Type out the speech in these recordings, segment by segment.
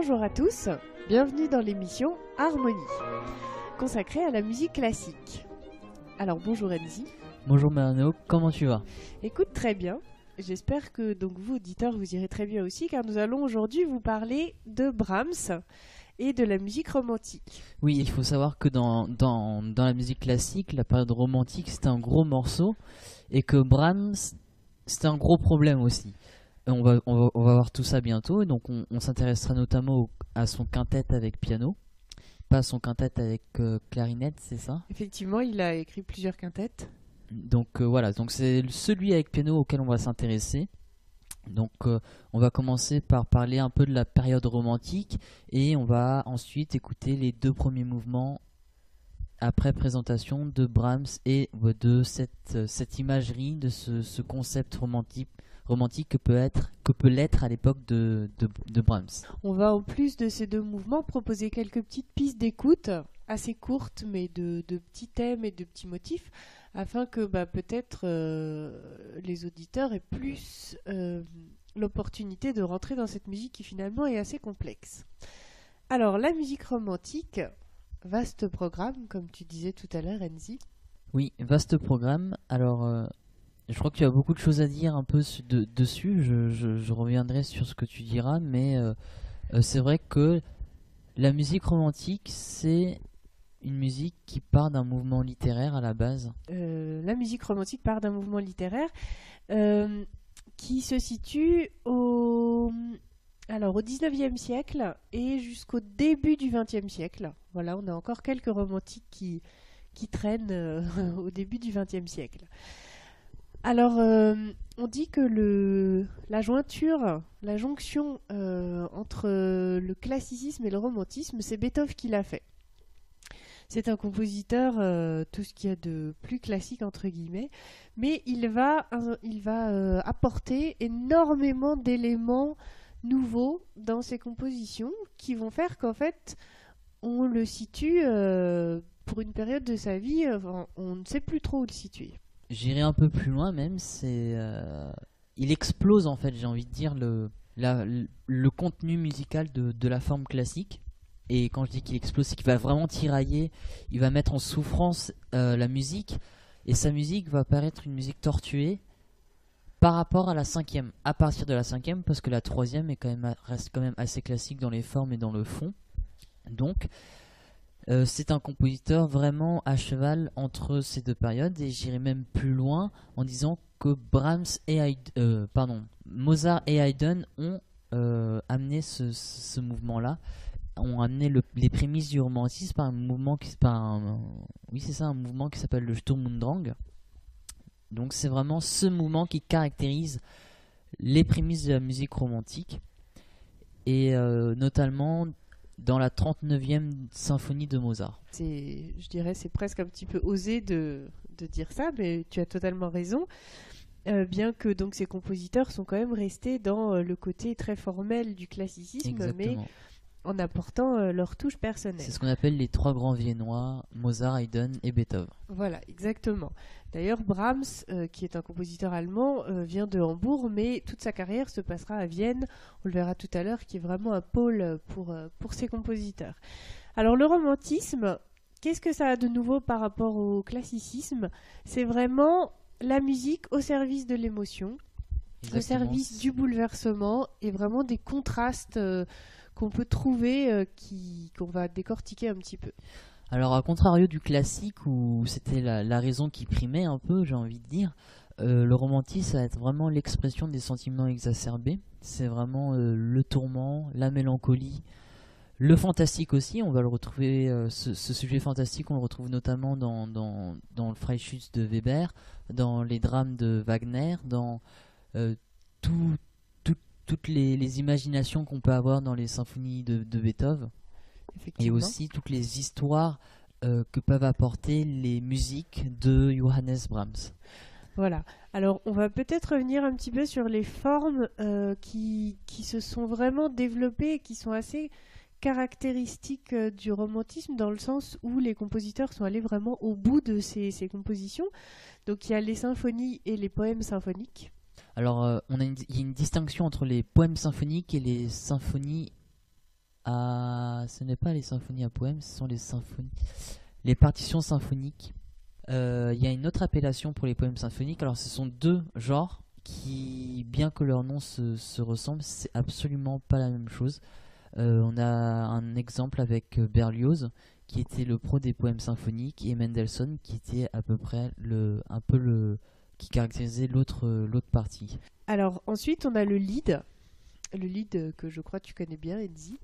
Bonjour à tous, bienvenue dans l'émission Harmonie, consacrée à la musique classique. Alors bonjour Enzi. Bonjour Mano, comment tu vas? Écoute très bien. J'espère que donc vous auditeurs vous irez très bien aussi car nous allons aujourd'hui vous parler de Brahms et de la musique romantique. Oui, il faut savoir que dans, dans, dans la musique classique, la période romantique c'était un gros morceau et que Brahms c'était un gros problème aussi. Euh, on va, on va, on va voir tout ça bientôt. Et donc on, on s'intéressera notamment au- à son quintet avec piano, pas son quintet avec euh, clarinette, c'est ça? Effectivement, il a écrit plusieurs quintettes. Donc euh, voilà, donc c'est celui avec piano auquel on va s'intéresser. Donc euh, on va commencer par parler un peu de la période romantique. Et on va ensuite écouter les deux premiers mouvements après présentation de Brahms et de cette, cette imagerie, de ce, ce concept romantique, romantique que peut être que peut l'être à l'époque de, de, de Brahms. On va en plus de ces deux mouvements proposer quelques petites pistes d'écoute assez courtes mais de, de petits thèmes et de petits motifs afin que bah, peut-être euh, les auditeurs aient plus euh, l'opportunité de rentrer dans cette musique qui finalement est assez complexe. Alors la musique romantique, vaste programme comme tu disais tout à l'heure Enzi. Oui, vaste programme. Alors, euh, je crois que tu as beaucoup de choses à dire un peu su- de- dessus. Je, reviendrai sur ce que tu diras, mais euh, euh, c'est vrai que la musique romantique, c'est une musique qui part d'un mouvement littéraire à la base. Euh, la musique romantique part d'un mouvement littéraire qui se situe au, alors, au 19e siècle et jusqu'au début du 20e siècle. Voilà, on a encore quelques romantiques qui, qui traînent au début du 20e siècle. Alors, euh, on dit que la jointure, la jonction euh, entre le classicisme et le romantisme, c'est Beethoven qui l'a fait. C'est un compositeur, euh, tout ce qu'il y a de plus classique entre guillemets, mais il va, il va apporter énormément d'éléments nouveaux dans ses compositions qui vont faire qu'en fait on le situe pour une période de sa vie, on ne sait plus trop où le situer. J'irai un peu plus loin même. C'est, euh, il explose en fait, j'ai envie de dire le, le contenu musical de, de la forme classique. Et quand je dis qu'il explose, c'est qu'il va vraiment tirailler, il va mettre en souffrance euh, la musique, et sa musique va paraître une musique tortuée par rapport à la cinquième. À partir de la cinquième, parce que la troisième est quand même, reste quand même assez classique dans les formes et dans le fond. Donc, euh, c'est un compositeur vraiment à cheval entre ces deux périodes, et j'irai même plus loin en disant que Brahms et Hayd- euh, pardon, Mozart et Haydn ont euh, amené ce, ce mouvement-là ont amené le- les prémices du romantisme par un mouvement qui par un- oui c'est ça un mouvement qui s'appelle le Sturm und Drang donc c'est vraiment ce mouvement qui caractérise les prémices de la musique romantique et notamment dans la 39e symphonie de Mozart C'est, je dirais, c'est presque un petit peu osé de, de dire ça, mais tu as totalement raison. Euh, bien que donc ces compositeurs sont quand même restés dans euh, le côté très formel du classicisme, mais en apportant euh, leur touche personnelle. c'est ce qu'on appelle les trois grands viennois Mozart Haydn et Beethoven Voilà, exactement. D'ailleurs, Brahms, euh, qui est un compositeur allemand, euh, vient de Hambourg, mais toute sa carrière se passera à Vienne. On le verra tout à l'heure, qui est vraiment un pôle pour, pour ces compositeurs. Alors, le romantisme, qu'est-ce que ça a de nouveau par rapport au classicisme? C'est vraiment la musique au service de l'émotion, au service du bouleversement et vraiment des contrastes qu'on peut trouver, euh, qui, qu'on va décortiquer un petit peu. Alors, à contrario du classique où c'était la, raison qui primait un peu, j'ai envie de dire, euh, le romantisme ça va être vraiment l'expression des sentiments exacerbés. C'est vraiment euh, le tourment, la mélancolie, le fantastique aussi. On va le retrouver, ce, ce sujet fantastique, on le retrouve notamment dans, dans, dans le Freischütz de Weber, dans les drames de Wagner, dans tout- toutes les, les imaginations qu'on peut avoir dans les symphonies de, de Beethoven et aussi toutes les histoires euh, que peuvent apporter les musiques de Johannes Brahms. Voilà. Alors, on va peut-être revenir un petit peu sur les formes euh, qui, qui se sont vraiment développées et qui sont assez caractéristiques euh, du romantisme dans le sens où les compositeurs sont allés vraiment au bout de ces, ces compositions. Donc, il y a les symphonies et les poèmes symphoniques. Alors, euh, on a une, il y a une distinction entre les poèmes symphoniques et les symphonies à. Ce n'est pas les symphonies à poèmes, ce sont les symphonies. Les partitions symphoniques. Euh, Il y a une autre appellation pour les poèmes symphoniques. Alors, ce sont deux genres qui, bien que leur nom se, se ressemble, c'est absolument pas la même chose. Euh, on a un exemple avec Berlioz, qui était le pro des poèmes symphoniques, et Mendelssohn, qui était à peu près le, un peu le, qui caractérisait l'autre, l'autre partie. Alors ensuite, on a le lead, le lead que je crois que tu connais bien, Enzi,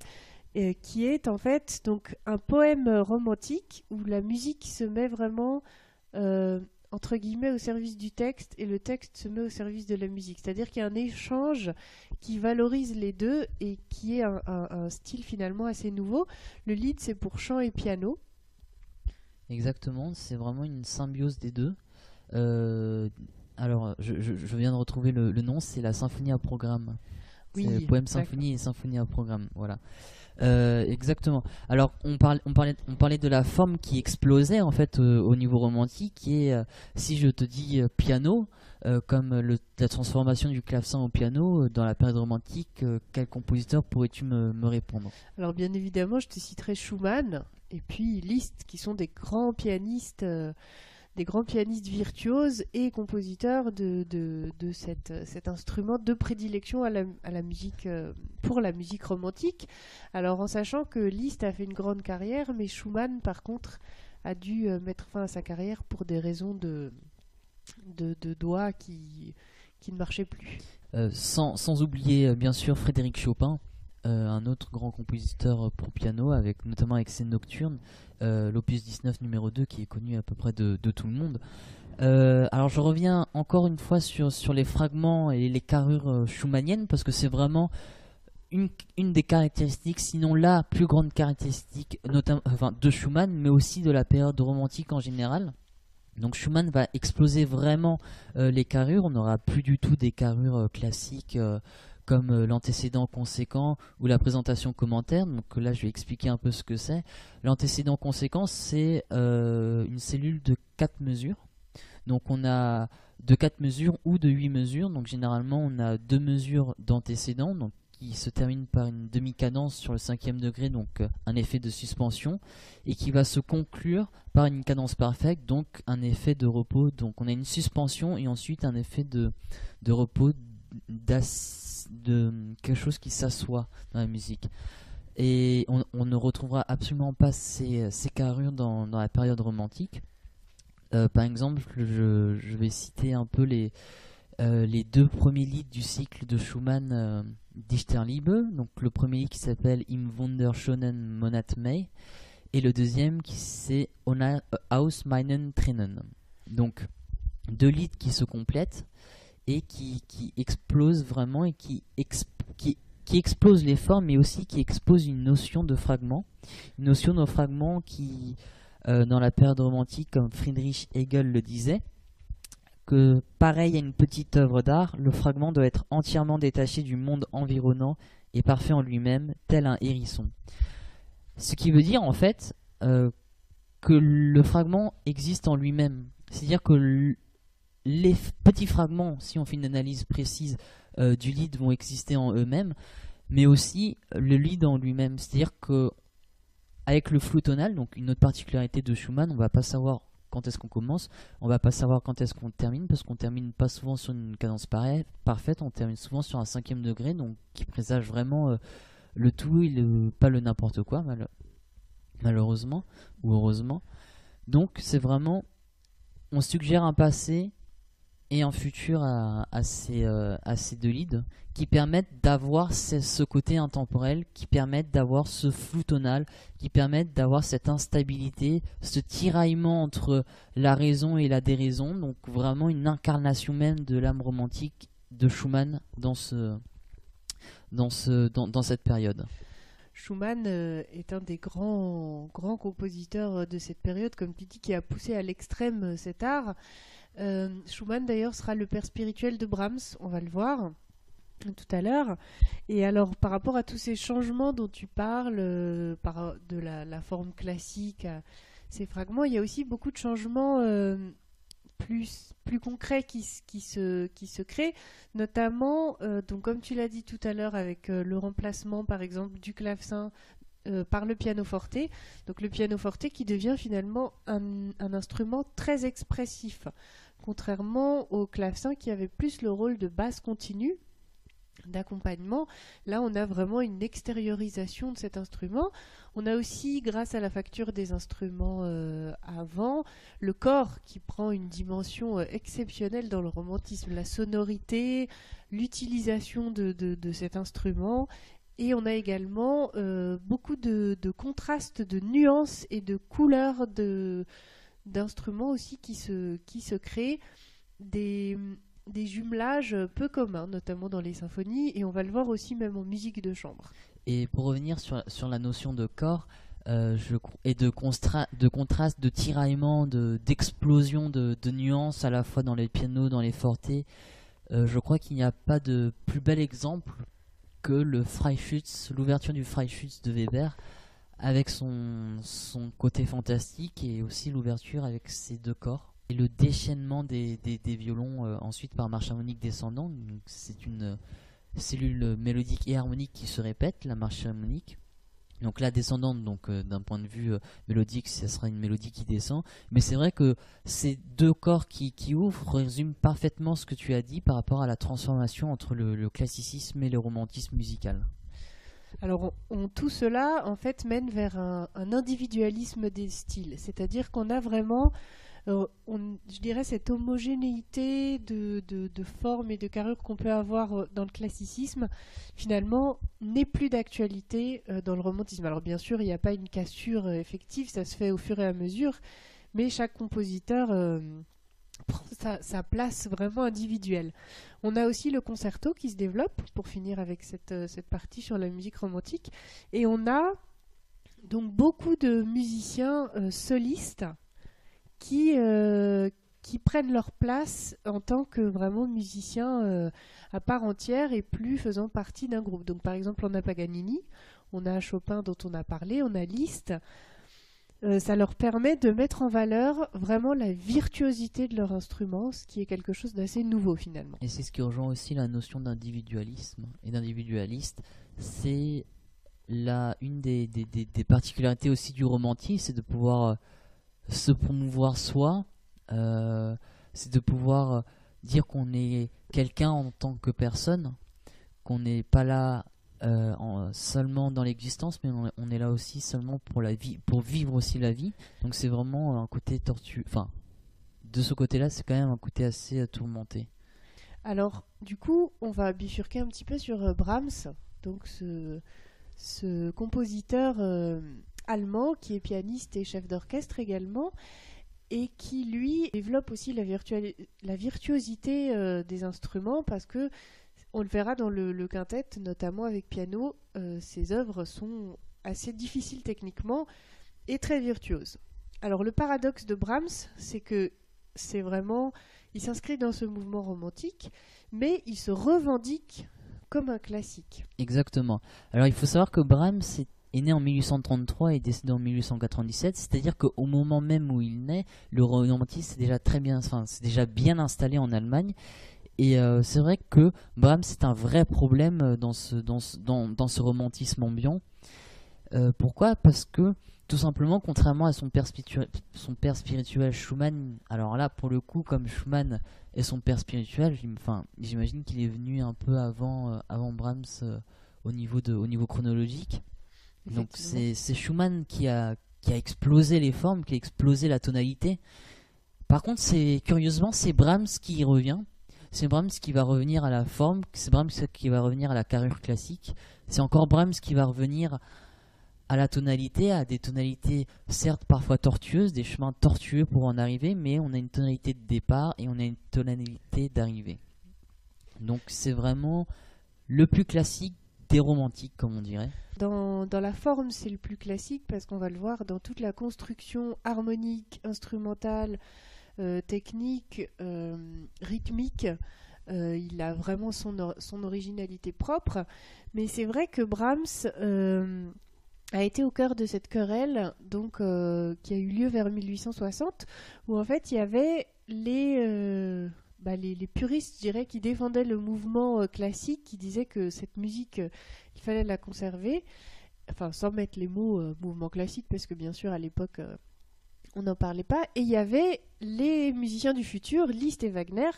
euh, qui est en fait donc un poème romantique où la musique se met vraiment euh, entre guillemets au service du texte et le texte se met au service de la musique. C'est-à-dire qu'il y a un échange qui valorise les deux et qui est un, un- un style finalement assez nouveau. Le lead, c'est pour chant et piano. Exactement, c'est vraiment une symbiose des deux. Euh, alors, je, je- je viens de retrouver le, le nom, c'est la symphonie à programme. Oui, c'est poème symphonie et symphonie à programme, voilà. Euh, exactement. Alors, on, parlait, on parlait de la forme qui explosait en fait euh, au niveau romantique, qui est, euh, si je te dis piano, comme le- la transformation du clavecin au piano dans la période romantique, quel compositeur pourrais-tu me, me répondre? Alors bien évidemment, je te citerai Schumann et puis Liszt, qui sont des grands pianistes, des grands pianistes virtuoses et compositeurs de, de, de cet instrument de prédilection à la, à la musique, euh, pour la musique romantique. Alors en sachant que Liszt a fait une grande carrière, mais Schumann par contre a dû euh, mettre fin à sa carrière pour des raisons de, de, doigts qui, qui ne marchaient plus. Euh, sans, sans oublier bien sûr Frédéric Chopin, euh, un autre grand compositeur euh, pour piano, avec notamment avec ses nocturnes, euh, l'opus 19 numéro 2 qui est connu à peu près de, tout le monde. Alors je reviens encore une fois sur, sur les fragments et les carrures schumanniennes parce que c'est vraiment une, une des caractéristiques, sinon la plus grande caractéristique notamment, de Schumann, mais aussi de la période romantique en général. Donc Schumann va exploser vraiment les carrures, on n'aura plus du tout des carrures classiques comme euh, l'antécédent conséquent ou la présentation commentaire. Donc là, je vais expliquer un peu ce que c'est. L'antécédent conséquent, c'est euh, une cellule de 4 mesures. Donc on a de 4 mesures ou de 8 mesures. Donc généralement, on a deux mesures d'antécédent, qui se termine par une demi-cadence sur le cinquième degré, donc euh, un effet de suspension, et qui va se conclure par une cadence parfaite, donc un effet de repos. Donc on a une suspension et ensuite un effet de, de repos d'ass- de quelque chose qui s'assoit dans la musique. Et on, ne retrouvera absolument pas ces, ces carrures dans, dans la période romantique. Euh, par exemple, je, je vais citer un peu les, euh, les deux premiers lieds du cycle de Schumann euh, Dichterliebe. Donc le premier lit qui s'appelle Im wunderschönen Monat Mai et le deuxième qui c'est Aus meinen Tränen. Donc deux lieds qui se complètent et qui, qui explosent vraiment et qui, qui, qui explosent les formes mais aussi qui exposent une notion de fragment. Une notion de fragment qui, euh, dans la période romantique, comme Friedrich Hegel le disait, que pareil à une petite œuvre d'art, le fragment doit être entièrement détaché du monde environnant et parfait en lui-même, tel un hérisson. Ce qui veut dire en fait euh, que le fragment existe en lui-même. C'est-à-dire que les petits fragments, si on fait une analyse précise euh, du lead, vont exister en eux-mêmes, mais aussi le lead en lui-même. C'est-à-dire que avec le flou tonal, donc une autre particularité de Schumann, on va pas savoir quand est-ce qu'on commence, on va pas savoir quand est-ce qu'on termine, parce qu'on termine pas souvent sur une cadence parfaite, on termine souvent sur un cinquième degré, donc qui présage vraiment euh, le tout et pas le n'importe quoi, mal- malheureusement ou heureusement. Donc c'est vraiment, on suggère un passé et un futur à, ces, deux leads qui permettent d'avoir ce, côté intemporel, qui permettent d'avoir ce flou tonal, qui permettent d'avoir cette instabilité, ce tiraillement entre la raison et la déraison, donc vraiment une incarnation même de l'âme romantique de Schumann dans, ce, dans, ce, dans, dans cette période. Schumann euh, est un des grands, compositeurs de cette période, comme tu dis, qui a poussé à l'extrême cet art. Euh, Schumann, d'ailleurs, sera le père spirituel de Brahms, on va le voir tout à l'heure. Et alors, par rapport à tous ces changements dont tu parles, euh, de la, forme classique à ces fragments, il y a aussi beaucoup de changements euh, plus, concrets qui, se, qui créent, notamment, donc comme tu l'as dit tout à l'heure, avec le remplacement par exemple du clavecin par le piano forte. Donc le piano forte qui devient finalement un instrument très expressif, contrairement au clavecin qui avait plus le rôle de basse continue d'accompagnement. Là, on a vraiment une extériorisation de cet instrument. On a aussi, grâce à la facture des instruments euh, avant, le corps qui prend une dimension euh, exceptionnelle dans le romantisme, la sonorité, l'utilisation de, cet instrument. Et on a également euh, beaucoup de, de, contrastes, de nuances et de couleurs d'instruments aussi qui se, qui se créent. Des, des jumelages peu communs, notamment dans les symphonies, et on va le voir aussi même en musique de chambre. Et pour revenir sur, sur la notion de corps, euh, et de, de contraste, de tiraillement, d'explosion de, de, nuances à la fois dans les pianos, dans les fortés, euh, je crois qu'il n'y a pas de plus bel exemple que le Freischütz, l'ouverture du Freischütz de Weber, avec son, son côté fantastique et aussi l'ouverture avec ses deux corps et le déchaînement des, des, violons euh, ensuite par marche harmonique descendante. C'est une euh, cellule mélodique et harmonique qui se répète, la marche harmonique. Donc la descendante, donc euh, d'un point de vue mélodique, ce sera une mélodie qui descend. Mais c'est vrai que ces deux corps qui, qui, ouvrent résument parfaitement ce que tu as dit par rapport à la transformation entre le, classicisme et le romantisme musical. Alors tout cela en fait mène vers un, individualisme des styles, c'est-à-dire qu'on a vraiment euh, je dirais cette homogénéité de, de, forme et de carrure qu'on peut avoir euh, dans le classicisme, finalement, n'est plus d'actualité euh, dans le romantisme. Alors bien sûr, il n'y a pas une cassure effective, ça se fait au fur et à mesure, mais chaque compositeur sa, place vraiment individuelle. On a aussi le concerto qui se développe, pour finir avec cette, cette partie sur la musique romantique, et on a donc beaucoup de musiciens solistes qui, euh, qui prennent leur place en tant que vraiment musiciens euh, à part entière et plus faisant partie d'un groupe. Donc par exemple, on a Paganini, on a Chopin dont on a parlé, on a Liszt. Euh, ça leur permet de mettre en valeur vraiment la virtuosité de leur instrument, ce qui est quelque chose d'assez nouveau finalement. Et c'est ce qui rejoint aussi la notion d'individualisme et d'individualiste. C'est une des, des, particularités aussi du romantisme, c'est de pouvoir se promouvoir soi, euh, c'est de pouvoir dire qu'on est quelqu'un en tant que personne, qu'on n'est pas là euh, seulement dans l'existence, mais on, est là aussi seulement pour la vie, pour vivre aussi la vie. Donc c'est vraiment un côté tortue. Enfin, de ce côté-là, c'est quand même un côté assez euh, tourmenté. Alors, du coup, on va bifurquer un petit peu sur Brahms, donc ce, compositeur allemand qui est pianiste et chef d'orchestre également et qui lui développe aussi la, virtuosité euh, des instruments parce que on le verra dans le, quintet, notamment avec piano, euh, ses œuvres sont assez difficiles techniquement et très virtuoses. Alors le paradoxe de Brahms, c'est que c'est vraiment, il s'inscrit dans ce mouvement romantique, mais il se revendique comme un classique. Exactement. Alors il faut savoir que Brahms c'est est né en 1833 et décédé en 1897, c'est-à-dire qu'au moment même où il naît, le romantisme est déjà très bien, enfin, c'est déjà bien installé en Allemagne. Et euh, c'est vrai que Brahms c'est un vrai problème euh, dans ce, dans ce, dans, dans ce romantisme ambiant. Euh, pourquoi? Parce que tout simplement, contrairement à son père, spirituel, son père spirituel Schumann, alors là pour le coup, comme Schumann est son père spirituel, j'imagine qu'il est venu un peu avant, avant Brahms au, niveau de, au niveau chronologique. Donc c'est Schumann qui a, qui a explosé les formes, qui a explosé la tonalité. Par contre, c'est curieusement, c'est Brahms qui revient. C'est Brahms qui va revenir à la forme, c'est Brahms qui va revenir à la carrure classique. C'est encore Brahms qui va revenir à la tonalité, à des tonalités certes parfois tortueuses, des chemins tortueux pour en arriver, mais on a une tonalité de départ et on a une tonalité d'arrivée. Donc c'est vraiment le plus classique des romantiques, comme on dirait. Dans, dans la forme, c'est le plus classique parce qu'on va le voir dans toute la construction harmonique, instrumentale, technique, euh, rythmique. Euh, il a vraiment son, originalité propre. Mais c'est vrai que Brahms a été au cœur de cette querelle, donc qui a eu lieu vers 1860, où en fait il y avait les bah, les, puristes, je dirais, qui défendaient le mouvement classique, qui disaient que cette musique, il fallait la conserver, enfin sans mettre les mots mouvement classique, parce que bien sûr à l'époque on n'en parlait pas. Et il y avait les musiciens du futur, Liszt et Wagner,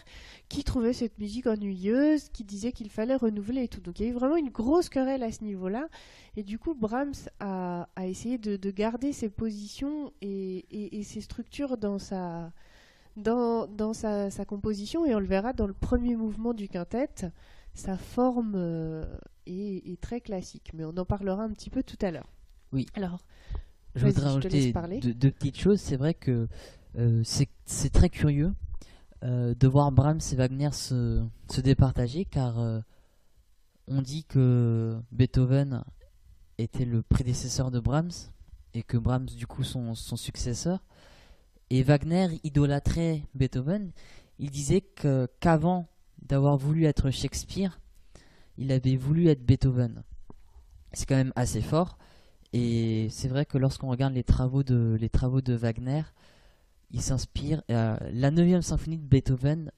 qui trouvaient cette musique ennuyeuse, qui disaient qu'il fallait renouveler et tout. Donc il y a eu vraiment une grosse querelle à ce niveau-là. Et du coup, Brahms a, essayé de, garder ses positions et, ses structures dans sa, dans, sa, composition. Et on le verra dans le premier mouvement du quintet. Sa forme euh, est, est très classique. Mais on en parlera un petit peu tout à l'heure. Oui. Alors, je voudrais rajouter deux, petites choses. C'est vrai que euh, c'est très curieux euh, de voir Brahms et Wagner se, se départager car euh, on dit que Beethoven était le prédécesseur de Brahms et que Brahms du coup son, son successeur. Et Wagner idolâtrait Beethoven. Il disait que qu'avant d'avoir voulu être Shakespeare, il avait voulu être Beethoven. C'est quand même assez fort. Et c'est vrai que lorsqu'on regarde les travaux de, les travaux de Wagner, il s'inspire. Euh, la 9 symphonie de Beethoven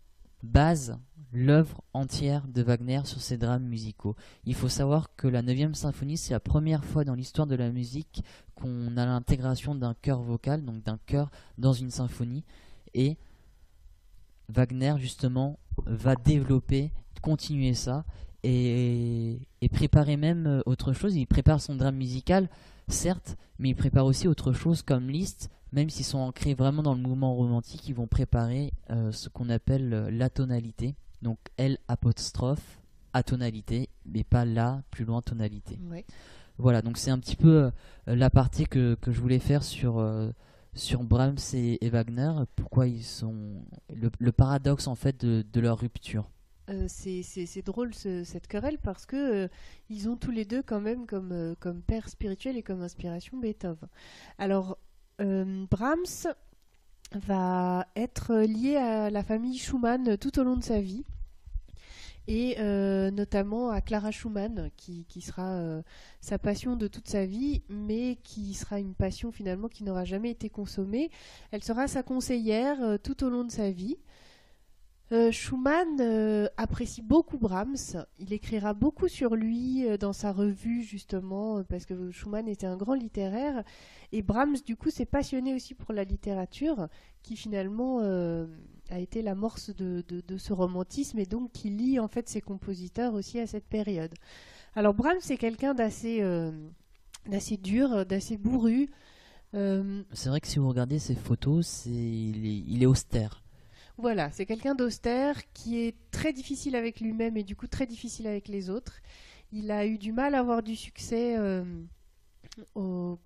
base l'œuvre entière de Wagner sur ses drames musicaux. Il faut savoir que la 9 symphonie, c'est la première fois dans l'histoire de la musique qu'on a l'intégration d'un chœur vocal, donc d'un chœur dans une symphonie. Et Wagner, justement, va développer, continuer ça et, préparer même euh, autre chose. Il prépare son drame musical, certes, mais il prépare aussi autre chose comme Liszt, même s'ils sont ancrés vraiment dans le mouvement romantique, ils vont préparer euh, ce qu'on appelle euh, la tonalité. Donc L apostrophe, atonalité, mais pas la, plus loin tonalité. Voilà, donc c'est un petit peu la partie que, que, je voulais faire sur, sur Brahms et, Wagner, pourquoi ils sont. Le, paradoxe en fait de, de leur rupture. Euh, c'est drôle cette querelle parce que euh, ils ont tous les deux quand même comme, euh, père spirituel et comme inspiration Beethoven. Alors Brahms va être lié à la famille Schumann tout au long de sa vie et notamment à Clara Schumann qui sera sa passion de toute sa vie mais qui sera une passion finalement qui n'aura jamais été consommée. Elle sera sa conseillère tout au long de sa vie. Euh, Schumann euh, apprécie beaucoup Brahms. Il écrira beaucoup sur lui euh, dans sa revue, justement, parce que Schumann était un grand littéraire. Et Brahms, du coup, s'est passionné aussi pour la littérature, qui finalement a été l'amorce de, de, ce romantisme et donc qui lie en fait ses compositeurs aussi à cette période. Alors Brahms, c'est quelqu'un d'assez dur, d'assez bourru. C'est vrai que si vous regardez ses photos, il est austère. Voilà, c'est quelqu'un d'austère qui est très difficile avec lui-même et du coup très difficile avec les autres. Il a eu du mal à avoir du succès euh,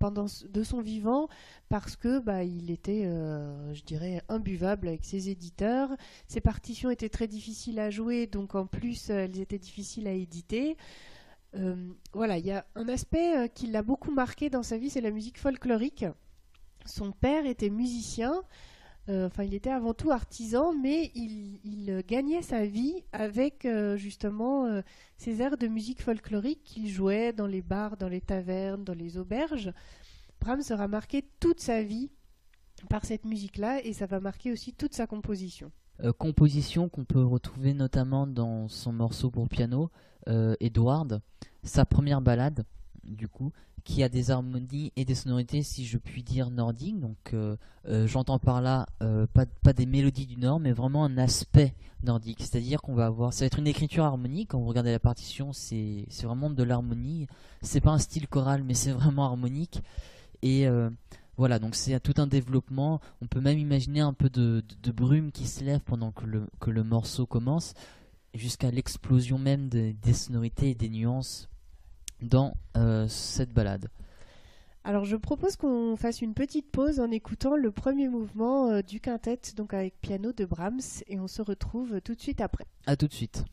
pendant de son vivant parce que bah, il était, euh, je dirais, imbuvable avec ses éditeurs. Ses partitions étaient très difficiles à jouer, donc en plus elles étaient difficiles à éditer. Euh, voilà, il y a un aspect qui l'a beaucoup marqué dans sa vie, c'est la musique folklorique. Son père était musicien. Euh, enfin, il était avant tout artisan, mais il, gagnait sa vie avec euh, justement euh, ces airs de musique folklorique qu'il jouait dans les bars, dans les tavernes, dans les auberges. Brahms sera marqué toute sa vie par cette musique-là et ça va marquer aussi toute sa composition. composition qu'on peut retrouver notamment dans son morceau pour piano, Edward, sa première balade, du coup, qui a des harmonies et des sonorités, si je puis dire, nordiques. Donc, euh, euh, j'entends par là euh, pas, des mélodies du Nord, mais vraiment un aspect nordique. C'est-à-dire qu'on va avoir, ça va être une écriture harmonique. Quand vous regardez la partition, c'est vraiment de l'harmonie. C'est pas un style choral, mais c'est vraiment harmonique. Et voilà, donc c'est tout un développement. On peut même imaginer un peu de, de, brume qui se lève pendant que le, que le morceau commence, jusqu'à l'explosion même des sonorités et des nuances dans euh, cette balade. Alors je propose qu'on fasse une petite pause en écoutant le premier mouvement euh, du quintet, donc avec piano de Brahms, et on se retrouve tout de suite après. A tout de suite.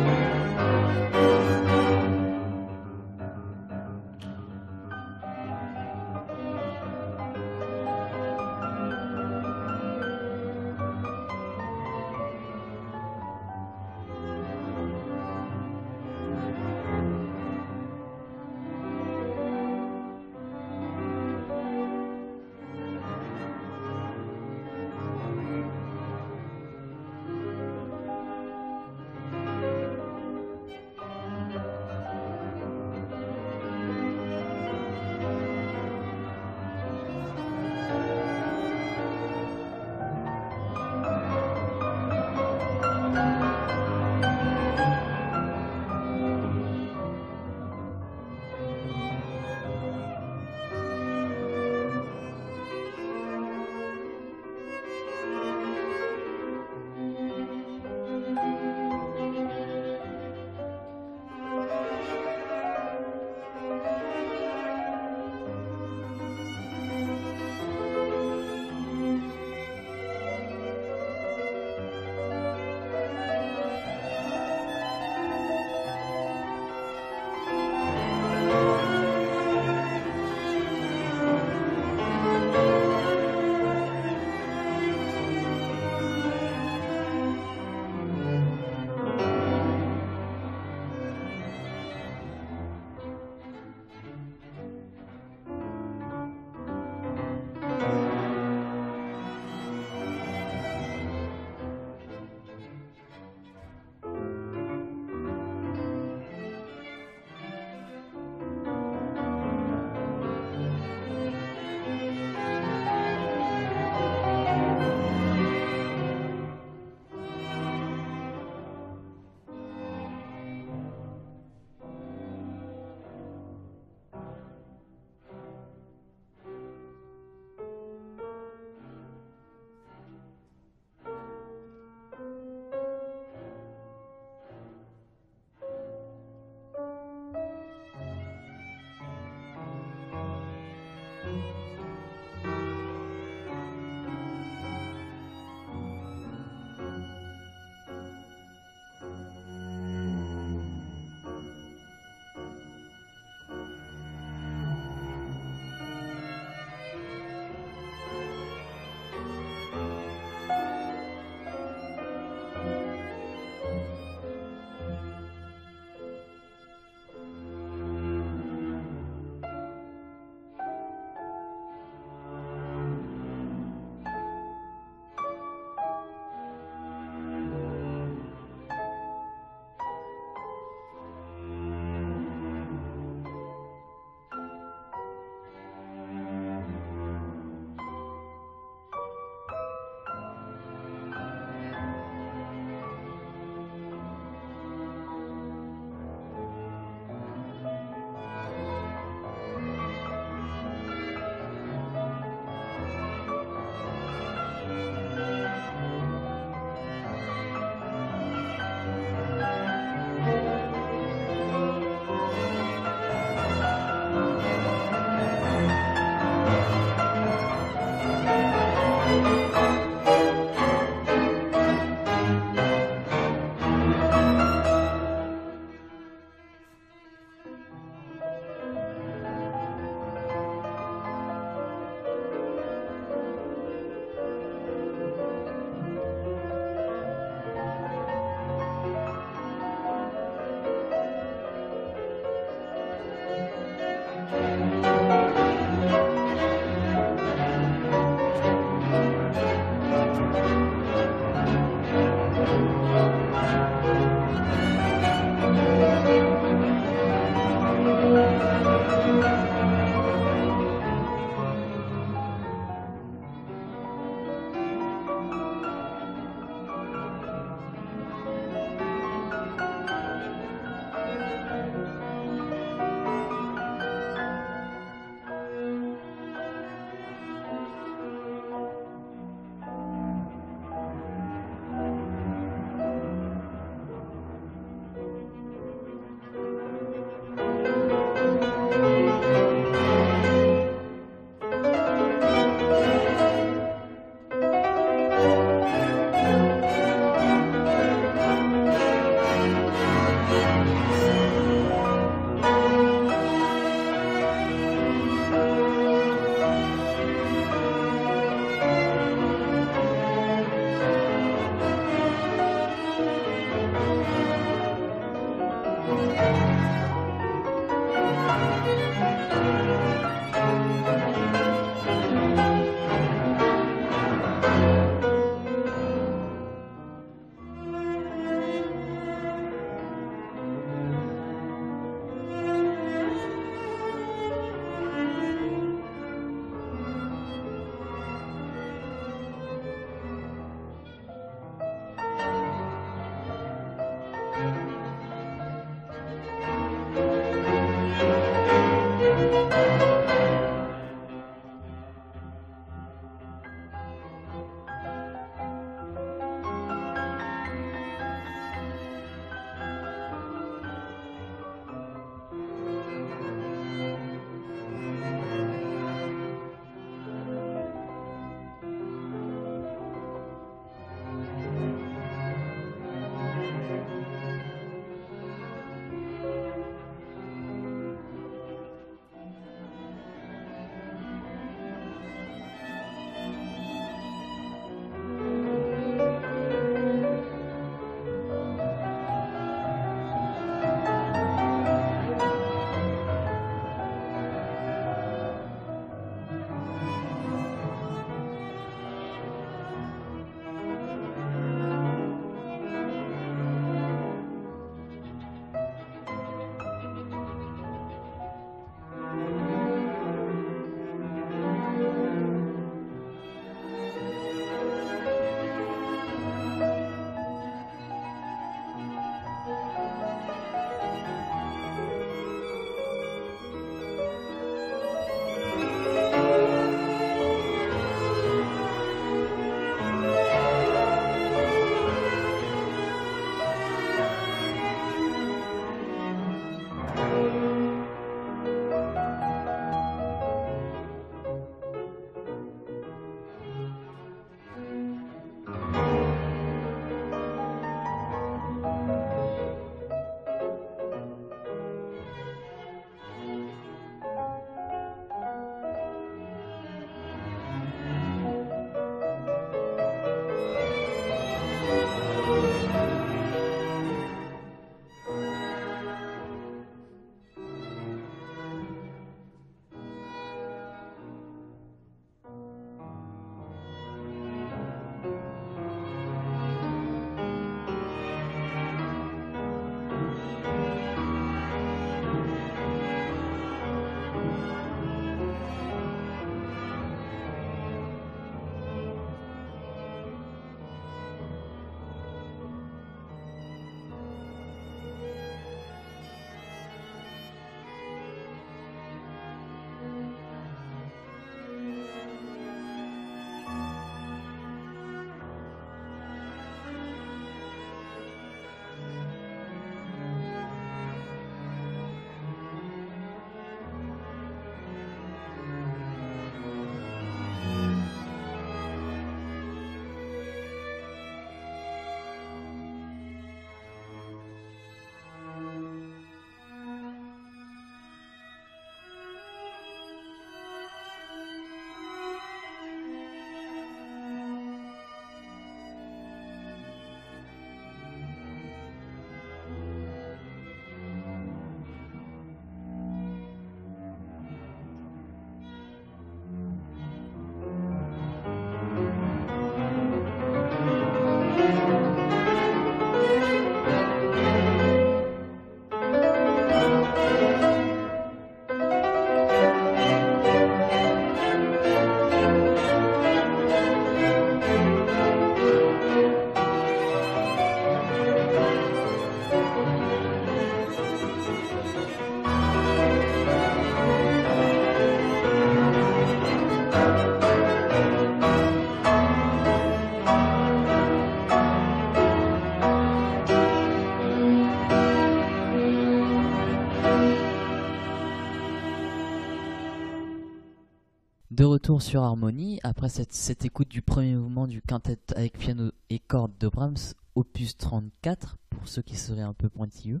Retour sur Harmonie, après cette, écoute du premier mouvement du quintet avec piano et cordes de Brahms, opus 34, pour ceux qui seraient un peu pointilleux.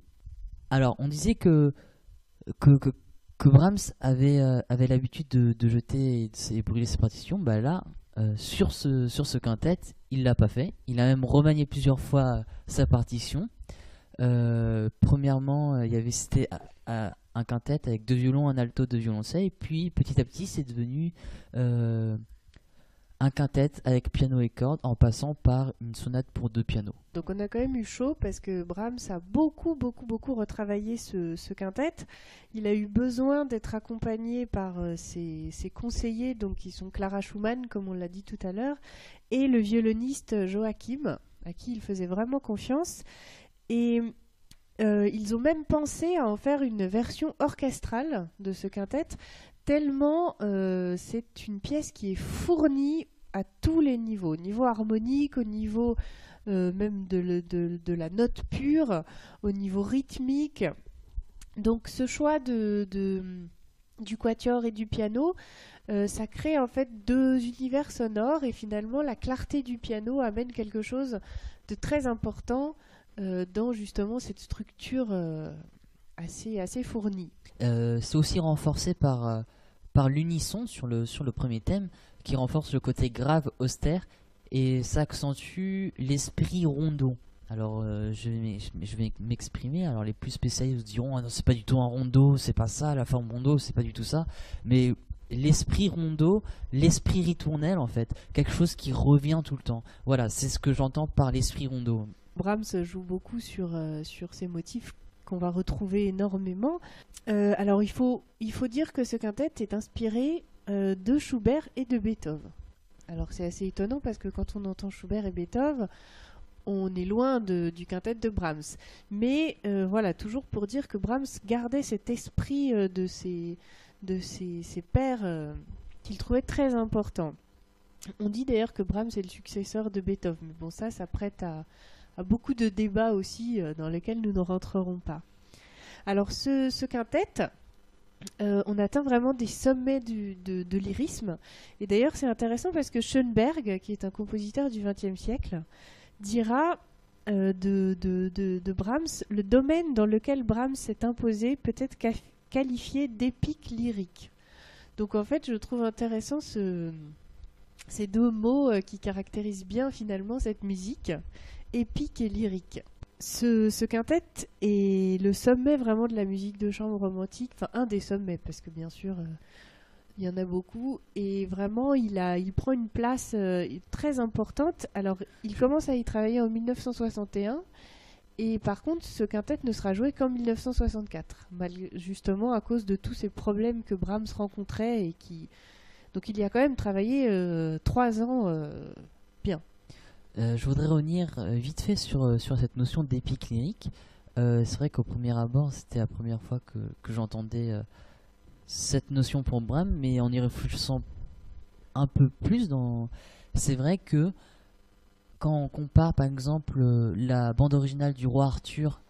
Alors, on disait que, que, que, Brahms avait, euh, avait l'habitude de, jeter et de, brûler ses partitions. Bah là, euh, sur, ce, sur ce quintet, il l'a pas fait. Il a même remanié plusieurs fois sa partition. Euh, premièrement, il y avait à- un quintet avec deux violons, un alto, deux violoncelles. Puis petit à petit, c'est devenu euh, un quintet avec piano et cordes en passant par une sonate pour deux pianos. Donc on a quand même eu chaud parce que Brahms a beaucoup, beaucoup, beaucoup retravaillé ce, ce quintet. Il a eu besoin d'être accompagné par euh, ses, conseillers, donc qui sont Clara Schumann, comme on l'a dit tout à l'heure, et le violoniste Joachim, à qui il faisait vraiment confiance. Et euh, ils ont même pensé à en faire une version orchestrale de ce quintet, tellement euh, c'est une pièce qui est fournie à tous les niveaux, au niveau harmonique, au niveau euh, même de, la note pure, au niveau rythmique. Donc ce choix de, du quatuor et du piano, ça crée en fait deux univers sonores et finalement la clarté du piano amène quelque chose de très important dans justement cette structure euh, assez, assez fournie. Euh, c'est aussi renforcé par, euh, par l'unisson sur le, sur le premier thème qui renforce le côté grave, austère et ça accentue l'esprit rondo. Alors euh, je vais m'exprimer. Alors les plus spécialistes diront ah c'est pas du tout un rondo, c'est pas ça, la forme rondo c'est pas du tout ça. Mais l'esprit rondo, l'esprit ritournel en fait, quelque chose qui revient tout le temps. Voilà, c'est ce que j'entends par l'esprit rondo. Brahms joue beaucoup sur, euh, sur ces motifs qu'on va retrouver énormément. Euh, alors il faut, il faut dire que ce quintet est inspiré euh, de Schubert et de Beethoven. Alors c'est assez étonnant parce que quand on entend Schubert et Beethoven, on est loin de- du quintet de Brahms. Mais voilà, toujours pour dire que Brahms gardait cet esprit de ses, de ses, ses euh, qu'il trouvait très important. On dit d'ailleurs que Brahms est le successeur de Beethoven, mais bon ça, ça prête à, beaucoup de débats aussi euh, dans lesquels nous ne rentrerons pas. Alors ce, ce quintet, euh, on atteint vraiment des sommets de, lyrisme. Et d'ailleurs c'est intéressant parce que Schoenberg, qui est un compositeur du XXe siècle, dira euh, de, Brahms, le domaine dans lequel Brahms s'est imposé peut être qualifié d'épique lyrique. Donc en fait je trouve intéressant ce- ces deux mots qui caractérisent bien finalement cette musique épique et lyrique. Ce, ce quintet est le sommet vraiment de la musique de chambre romantique, enfin un des sommets parce que bien sûr euh, il y en a beaucoup et vraiment il a il prend une place euh, très importante. Alors il commence à y travailler en 1961 et par contre ce quintet ne sera joué qu'en 1964, malgré- justement à cause de tous ces problèmes que Brahms rencontrait et qui donc il y a quand même travaillé euh, trois ans je voudrais revenir euh, vite fait sur, euh, sur cette notion d'épique. Euh, c'est vrai qu'au premier abord, c'était la première fois que, que j'entendais euh, cette notion pour Bram, mais en y réfléchissant un peu plus, c'est vrai que quand on compare par exemple euh, la bande originale du roi Arthur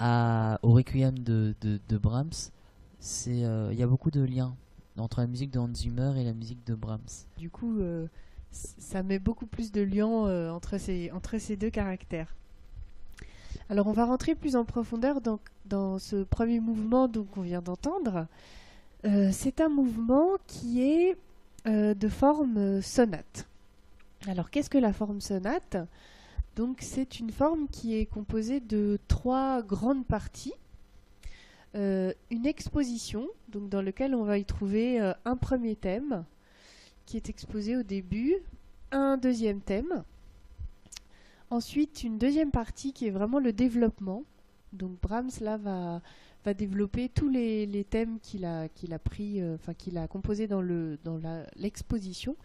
au Requiem de, de, de Brahms, euh, il y a beaucoup de liens entre la musique de Hans Zimmer et la musique de Brahms. Du coup, euh, ça met beaucoup plus de liens euh, entre, ces, deux caractères. Alors, on va rentrer plus en profondeur dans, ce premier mouvement qu'on vient d'entendre. Euh, c'est un mouvement qui est euh, de forme sonate. Alors, qu'est-ce que la forme sonate? Donc, c'est une forme qui est composée de trois grandes parties. Une exposition, dans lequel on va y trouver un premier thème, qui est exposé au début, un deuxième thème, ensuite une deuxième partie qui est vraiment le développement. Donc Brahms là va, développer tous les, thèmes qu'il a, qu'il a pris, euh, enfin qu'il a composé dans dans l'exposition.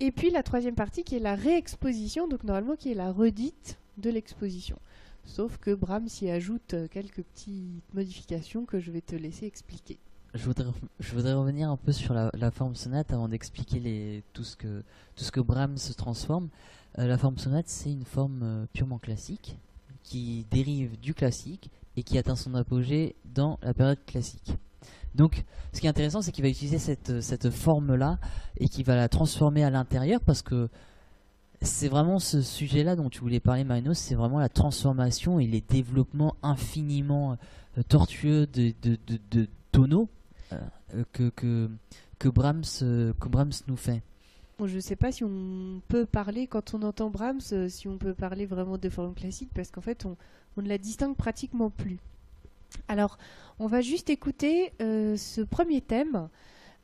Et puis la troisième partie qui est la réexposition, donc normalement qui est la redite de l'exposition. Sauf que Brahms y ajoute euh, quelques petites modifications que je vais te laisser expliquer. Je voudrais, revenir un peu sur la, forme sonate avant d'expliquer tout, ce que, Brahms se transforme. Euh, la forme sonate, c'est une forme euh, purement classique qui dérive du classique et qui atteint son apogée dans la période classique. Donc, ce qui est intéressant, c'est qu'il va utiliser cette, forme-là et qu'il va la transformer à l'intérieur parce que c'est vraiment ce sujet-là dont tu voulais parler, Marino, c'est vraiment la transformation et les développements infiniment euh, tortueux de, de, de, tonneaux que, que, que, Brahms, euh, que Brahms nous fait. Bon, je ne sais pas si on peut parler, quand on entend Brahms, euh, si on peut parler vraiment de forme classique, parce qu'en fait, on, on ne la distingue pratiquement plus. Alors, on va juste écouter euh, ce premier thème,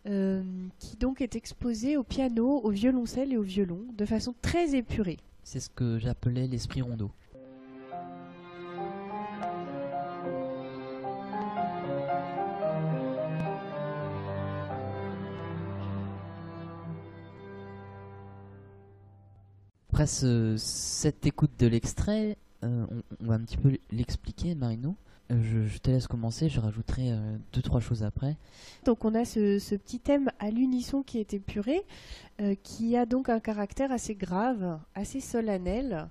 euh, qui donc est exposé au piano, au violoncelle et au violon, de façon très épurée. C'est ce que j'appelais l'esprit rondeau. Après ce- cette écoute de l'extrait, euh, on, va un petit peu l'expliquer, Marino. Euh, je, te laisse commencer, je rajouterai euh, deux trois choses après. Donc on a ce, petit thème à l'unisson qui est épuré, euh, qui a donc un caractère assez grave, assez solennel,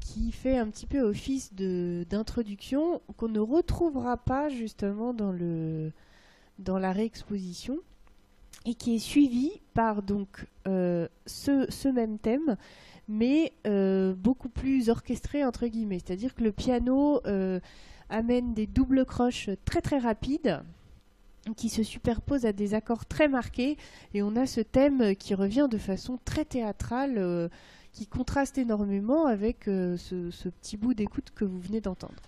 qui fait un petit peu office d'introduction qu'on ne retrouvera pas justement dans, le, dans la réexposition et qui est suivi par donc euh, ce, même thème mais euh, beaucoup plus orchestré entre guillemets c'est-à-dire que le piano euh, amène des doubles croches très très rapides qui se superposent à des accords très marqués et on a ce thème qui revient de façon très théâtrale qui contraste énormément avec ce, petit bout d'écoute que vous venez d'entendre.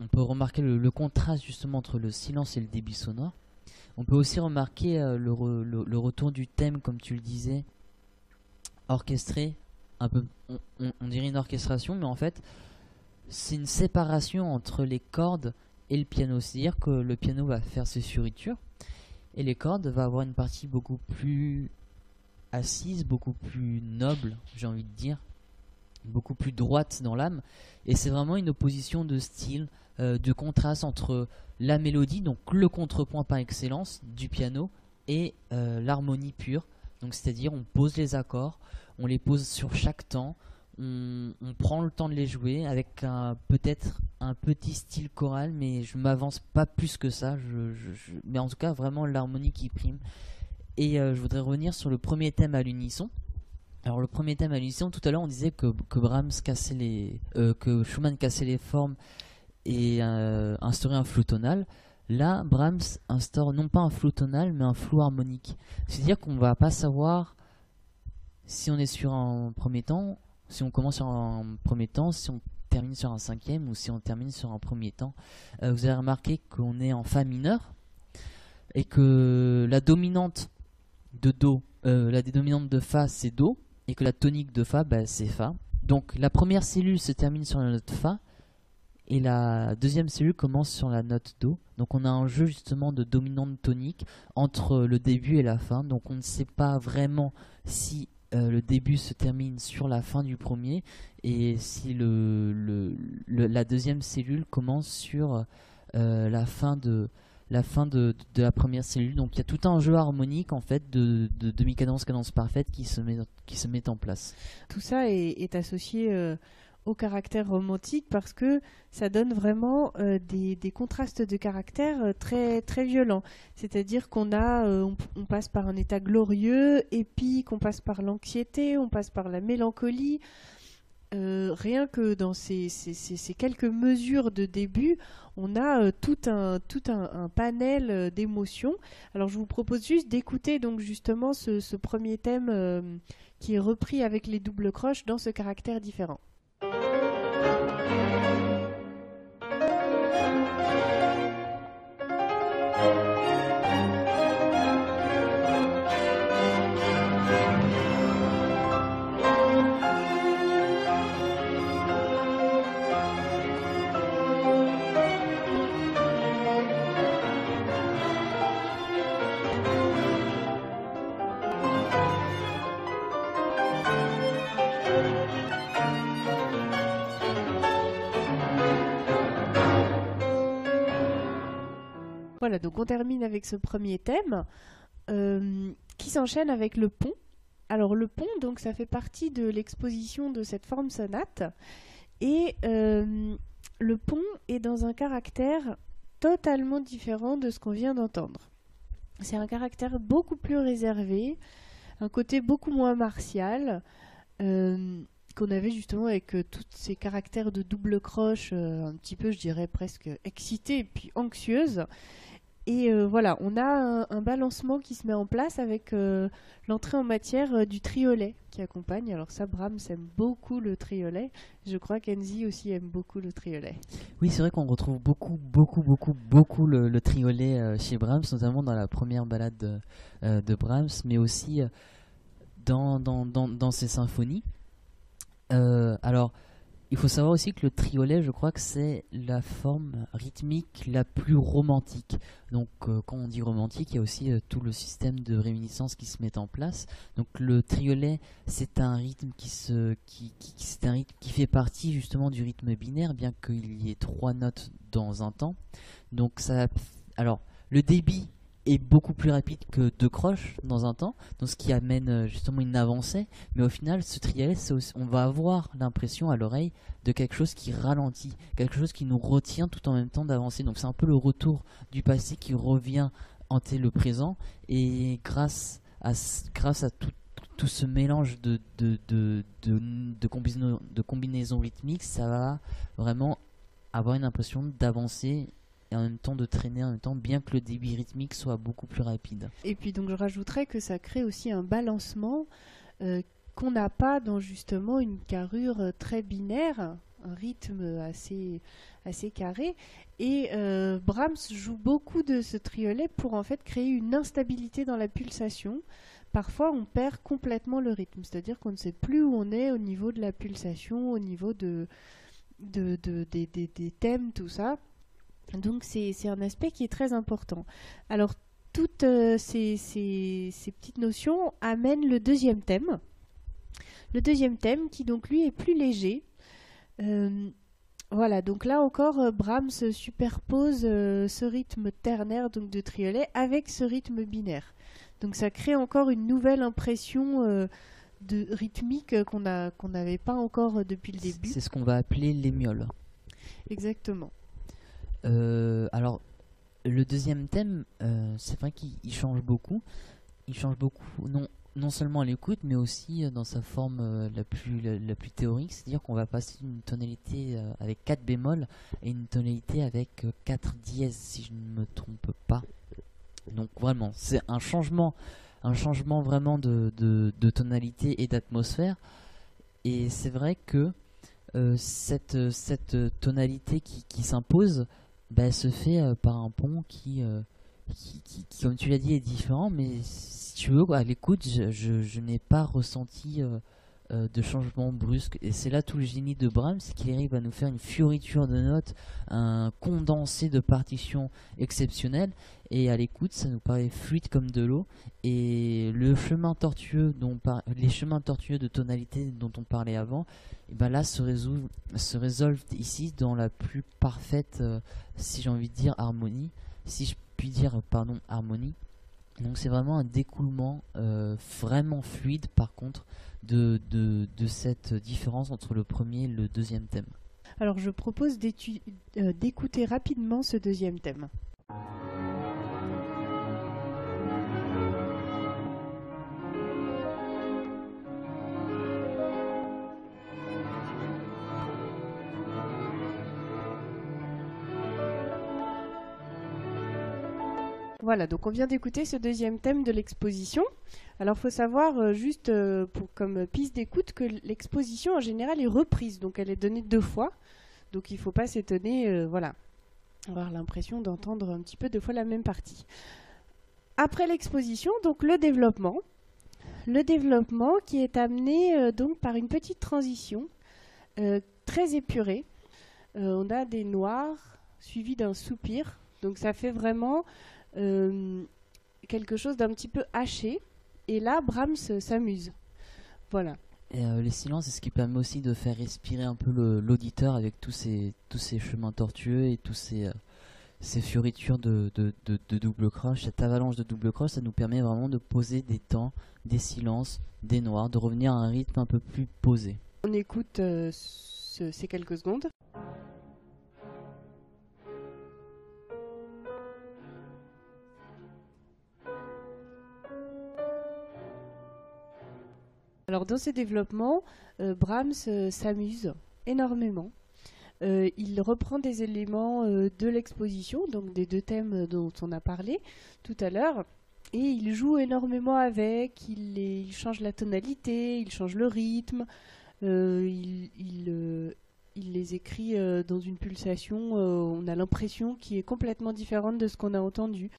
On peut remarquer le, le contraste justement entre le silence et le débit sonore. On peut aussi remarquer euh, le, re- le- le retour du thème, comme tu le disais, orchestré. Un peu, on dirait une orchestration, mais en fait, c'est une séparation entre les cordes et le piano. C'est-à-dire que le piano va faire ses fioritures et les cordes va avoir une partie beaucoup plus assise, beaucoup plus noble, j'ai envie de dire, beaucoup plus droite dans l'âme. Et c'est vraiment une opposition de style, euh, de contraste entre la mélodie, donc le contrepoint par excellence du piano, et euh, l'harmonie pure. Donc c'est-à-dire on pose les accords, on les pose sur chaque temps, on, prend le temps de les jouer avec peut-être un petit style choral, mais je m'avance pas plus que ça. Mais en tout cas vraiment l'harmonie qui prime. Et euh, je voudrais revenir sur le premier thème à l'unisson. Alors le premier thème à l'unisson, tout à l'heure on disait que, Brahms cassait les, que Schumann cassait les formes et euh, instaurait un flou tonal. Là, Brahms instaure non pas un flou tonal, mais un flou harmonique. C'est-à-dire qu'on va pas savoir si on est sur un premier temps, si on commence sur un premier temps, si on termine sur un cinquième ou si on termine sur un premier temps. Euh, vous avez remarqué qu'on est en fa mineur et que la dominante de do, euh, la dominante de fa c'est do et que la tonique de fa bah, c'est fa. Donc la première cellule se termine sur la note fa et la deuxième cellule commence sur la note do. Donc on a un jeu justement de dominante tonique entre le début et la fin. Donc on ne sait pas vraiment si euh, le début se termine sur la fin du premier et si le, la deuxième cellule commence sur euh, la fin de la fin de, la première cellule. Donc il y a tout un jeu harmonique en fait de, de demi-cadence cadence parfaite qui se met qui se met en place. Tout ça est, est associé euh, au caractère romantique parce que ça donne vraiment euh, des, contrastes de caractère euh, très, très violents. C'est-à-dire qu'on a, euh, on, passe par un état glorieux, épique, on passe par l'anxiété, on passe par la mélancolie. Rien que dans ces, quelques mesures de début, on a tout un, tout un, panel d'émotions. Alors je vous propose juste d'écouter donc justement ce, premier thème qui est repris avec les doubles croches dans ce caractère différent. Thank you. Voilà, donc on termine avec ce premier thème euh, qui s'enchaîne avec le pont. Alors le pont, donc ça fait partie de l'exposition de cette forme sonate. Et euh, le pont est dans un caractère totalement différent de ce qu'on vient d'entendre. C'est un caractère beaucoup plus réservé, un côté beaucoup moins martial, euh, qu'on avait justement avec tous ces caractères de double croche, un petit peu, je dirais, presque excités et puis anxieuses. Et euh, voilà, on a un, balancement qui se met en place avec euh, l'entrée en matière euh, du triolet qui accompagne. Alors ça, Brahms aime beaucoup le triolet. Je crois qu'Enzi aussi aime beaucoup le triolet. Oui, c'est vrai qu'on retrouve beaucoup, beaucoup, beaucoup, beaucoup le, le triolet chez Brahms, notamment dans la première balade de, Brahms, mais aussi dans, dans, ses symphonies. Alors, il faut savoir aussi que le triolet, je crois que c'est la forme rythmique la plus romantique. Donc, euh, quand on dit romantique, il y a aussi euh, tout le système de réminiscence qui se met en place. Donc, le triolet, c'est un rythme qui se, qui, qui- c'est un rythme qui fait partie justement du rythme binaire, bien qu'il y ait trois notes dans un temps. Donc, ça, alors, le débit est beaucoup plus rapide que deux croches dans un temps, donc ce qui amène euh, justement une avancée. Mais au final, ce aussi- on va avoir l'impression à l'oreille de quelque chose qui ralentit, quelque chose qui nous retient tout en même temps d'avancer. Donc c'est un peu le retour du passé qui revient hanter le présent. Et grâce à, ce- grâce à tout, tout ce mélange de, de, de, de combinaisons, de combinaisons rythmiques, ça va vraiment avoir une impression d'avancer et en même temps de traîner en même temps, bien que le débit rythmique soit beaucoup plus rapide. Et puis donc je rajouterais que ça crée aussi un balancement euh, qu'on n'a pas dans justement une carrure euh, très binaire, un rythme assez, assez carré. Et euh, Brahms joue beaucoup de ce triolet pour en fait créer une instabilité dans la pulsation. Parfois on perd complètement le rythme, c'est-à-dire qu'on ne sait plus où on est au niveau de la pulsation, au niveau de, de, de- des- des- des thèmes, tout ça. Donc c'est un aspect qui est très important. Alors toutes euh, ces, ces- ces petites notions amènent le deuxième thème. Le deuxième thème qui donc lui est plus léger. Euh, voilà, donc là encore, euh, Brahms superpose euh, ce rythme ternaire donc de triolet avec ce rythme binaire. Donc ça crée encore une nouvelle impression euh, de rythmique qu'on n'avait pas encore depuis le début. C'est ce qu'on va appeler l'émiole. Exactement. Euh, alors, le deuxième thème, euh, c'est vrai qu'il il change beaucoup. Il change beaucoup, non, non seulement à l'écoute, mais aussi euh, dans sa forme la, plus, la, plus théorique. C'est-à-dire qu'on va passer d'une tonalité avec 4 bémols et une tonalité avec 4 dièses, si je ne me trompe pas. Donc, vraiment, c'est un changement, un changement vraiment de, de, tonalité et d'atmosphère. Et c'est vrai que cette, cette tonalité qui, qui s'impose, bah, se fait euh, par un pont qui, euh, qui, comme tu l'as dit, est différent. Mais si tu veux, à l'écoute, je, je, je n'ai pas ressenti euh, de changement brusque. Et c'est là tout le génie de Brahms, c'est qu'il arrive à nous faire une fioriture de notes, un condensé de partitions exceptionnel. Et à l'écoute, ça nous paraît fluide comme de l'eau. Et le chemin tortueux, dont les chemins tortueux de tonalité dont on parlait avant, et ben là se résolvent, se résolvent ici dans la plus parfaite, euh, si j'ai envie de dire, harmonie, si je puis dire, pardon, harmonie. Donc c'est vraiment un découlement euh, vraiment fluide par contre de, de, de cette différence entre le premier et le deuxième thème? Alors je propose euh, d'écouter rapidement ce deuxième thème. Voilà, donc on vient d'écouter ce deuxième thème de l'exposition. Alors il faut savoir, euh, juste euh, comme piste d'écoute, que l'exposition en général est reprise, donc elle est donnée deux fois. Donc il ne faut pas s'étonner, euh, voilà, avoir l'impression d'entendre un petit peu deux fois la même partie. Après l'exposition, donc le développement. Le développement qui est amené donc par une petite transition très épurée. On a des noirs suivis d'un soupir. Donc ça fait vraiment quelque chose d'un petit peu haché. Et là, Brahms s'amuse. Voilà. Et euh, les silences, c'est ce qui permet aussi de faire respirer un peu l'auditeur avec tous ces, tous ces chemins tortueux et tous ces, euh, ces fioritures de, de, de, de double croche. Cette avalanche de double croche, ça nous permet vraiment de poser des temps, des silences, des noirs, de revenir à un rythme un peu plus posé. On écoute euh, ce- ces quelques secondes. Alors dans ce développement, euh, Brahms euh, s'amuse énormément. Euh, il reprend des éléments de l'exposition, donc des deux thèmes dont on a parlé tout à l'heure, et il joue énormément avec, il, change la tonalité, il change le rythme, il, il, les écrit dans une pulsation, on a l'impression qui est complètement différente de ce qu'on a entendu.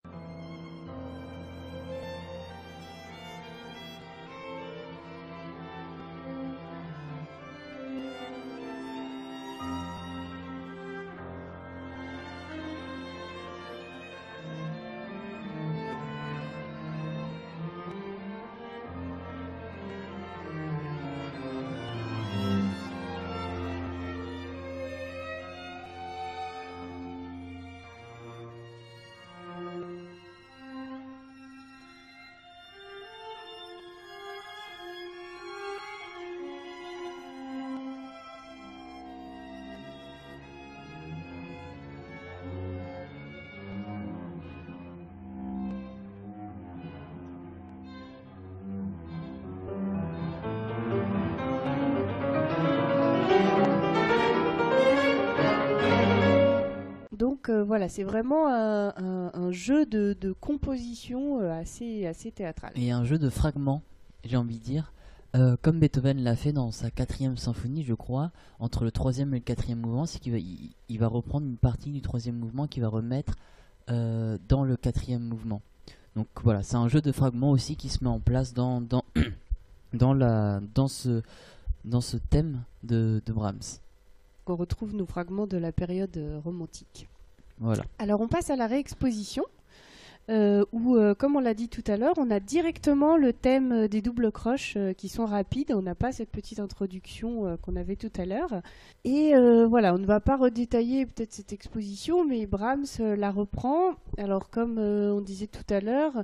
Euh, voilà, c'est vraiment un, un- un jeu de, de composition euh, assez, assez théâtral. Et un jeu de fragments, j'ai envie de dire. Euh, comme Beethoven l'a fait dans sa quatrième symphonie, je crois, entre le troisième et le quatrième mouvement, c'est qu'il va, il, il va reprendre une partie du troisième mouvement qu'il va remettre euh, dans le quatrième mouvement. Donc voilà, c'est un jeu de fragments aussi qui se met en place dans, dans, dans, la, dans, ce, dans ce thème de, de Brahms. On retrouve nos fragments de la période romantique. Alors on passe à la réexposition, euh, où, euh, comme on l'a dit tout à l'heure, on a directement le thème euh, des doubles croches euh, qui sont rapides. On n'a pas cette petite introduction qu'on avait tout à l'heure. Et voilà, on ne va pas redétailler peut-être cette exposition, mais Brahms la reprend. Alors comme on disait tout à l'heure,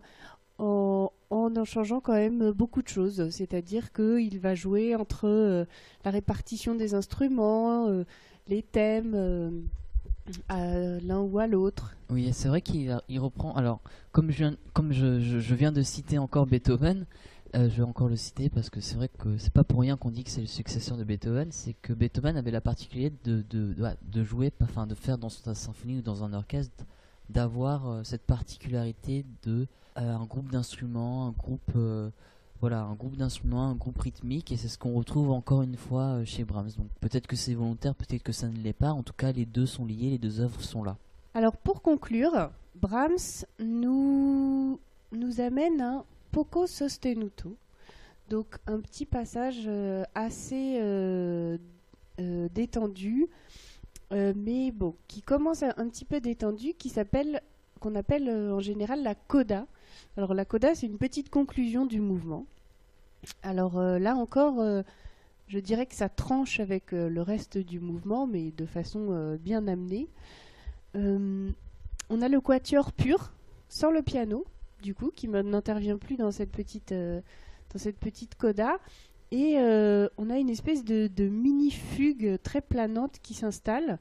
en, en en changeant quand même beaucoup de choses. C'est-à-dire qu'il va jouer entre la répartition des instruments, les thèmes. Euh, l'un ou à l'autre. Oui, c'est vrai qu'il reprend. Alors, comme je viens, de citer encore Beethoven, euh, je vais encore le citer parce que c'est vrai que c'est pas pour rien qu'on dit que c'est le successeur de Beethoven. C'est que Beethoven avait la particularité de, jouer, enfin de faire dans sa symphonie ou dans un orchestre, d'avoir euh, cette particularité de un groupe d'instruments, un groupe, voilà, un groupe d'instruments, un groupe rythmique, et c'est ce qu'on retrouve encore une fois euh, chez Brahms. Donc peut-être que c'est volontaire, peut-être que ça ne l'est pas. En tout cas, les deux sont liés, les deux œuvres sont là. Alors pour conclure, Brahms nous, nous amène un poco sostenuto, donc un petit passage euh, assez euh, détendu, mais bon, qui commence un, petit peu détendu, qui s'appelle, qu'on appelle en général la coda. Alors la coda, c'est une petite conclusion du mouvement. Alors euh, là encore, euh, je dirais que ça tranche avec euh, le reste du mouvement, mais de façon bien amenée. On a le quatuor pur, sans le piano, du coup, qui n'intervient plus dans cette petite, coda. Et on a une espèce de mini-fugue très planante qui s'installe